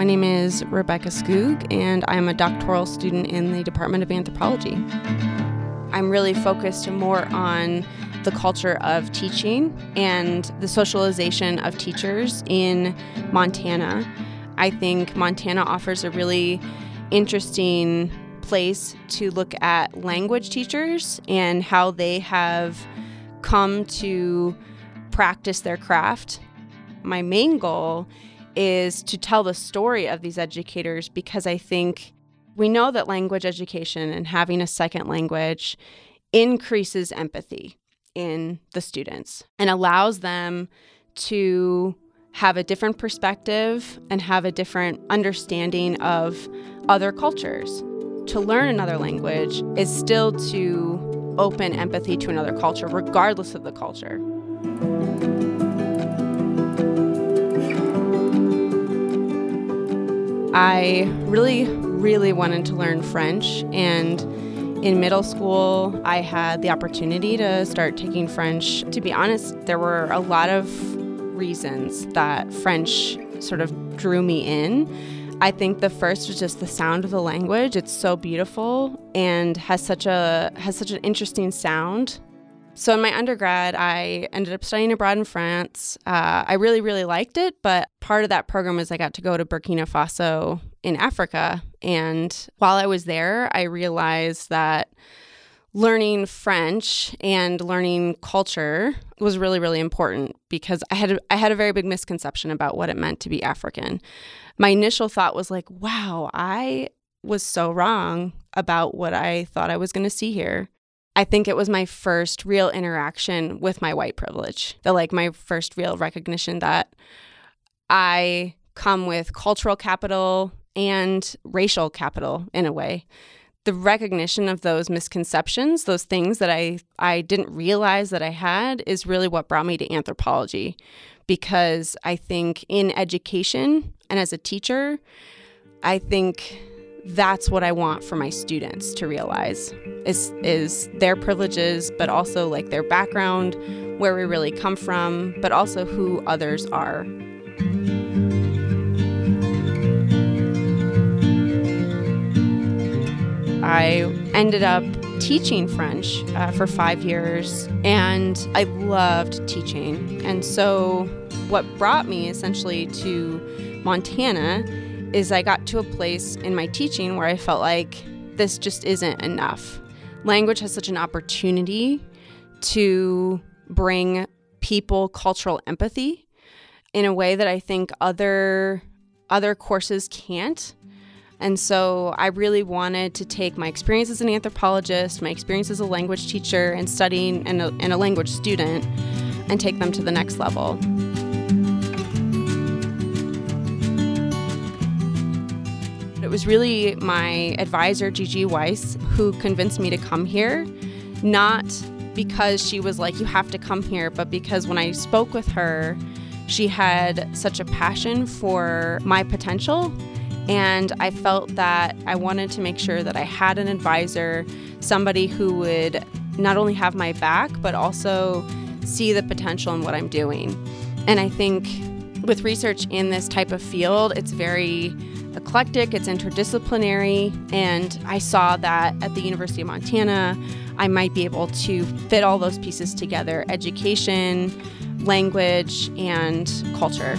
My name is Rebecca Skoog, and I'm a doctoral student in the Department of Anthropology. I'm really focused more on the culture of teaching and the socialization of teachers in Montana. I think Montana offers a really interesting place to look at language teachers and how they have come to practice their craft. My main goal is to tell the story of these educators because I think we know that language education and having a second language increases empathy in the students and allows them to have a different perspective and have a different understanding of other cultures. To learn another language is still to open empathy to another culture, regardless of the culture. I really, really wanted to learn French. And in middle school, I had the opportunity to start taking French. To be honest, there were a lot of reasons that French sort of drew me in. I think the first was just the sound of the language. It's so beautiful and has such a has such an interesting sound so in my undergrad, I ended up studying abroad in France. Uh, I really, really liked it, but part of that program was I got to go to Burkina Faso in Africa. And while I was there, I realized that learning French and learning culture was really, really important because I had I had a very big misconception about what it meant to be African. My initial thought was like, wow, I was so wrong about what I thought I was going to see here. I think it was my first real interaction with my white privilege. The like my first real recognition that I come with cultural capital and racial capital in a way. The recognition of those misconceptions, those things that I I didn't realize that I had is really what brought me to anthropology because I think in education and as a teacher, I think that's what I want for my students to realize is is their privileges but also like their background, where we really come from, but also who others are. I ended up teaching French uh, for five years and I loved teaching. And so, what brought me essentially to Montana is I got to a place in my teaching where I felt like this just isn't enough. Language has such an opportunity to bring people cultural empathy in a way that I think other other courses can't. And so I really wanted to take my experience as an anthropologist, my experience as a language teacher and studying and a, and a language student and take them to the next level. It was really my advisor, Gigi Weiss, who convinced me to come here, not because she was like, you have to come here, but because when I spoke with her, she had such a passion for my potential. And I felt that I wanted to make sure that I had an advisor, somebody who would not only have my back, but also see the potential in what I'm doing. And I think with research in this type of field, it's very eclectic, it's interdisciplinary, and I saw that at the University of Montana, I might be able to fit all those pieces together education, language, and culture.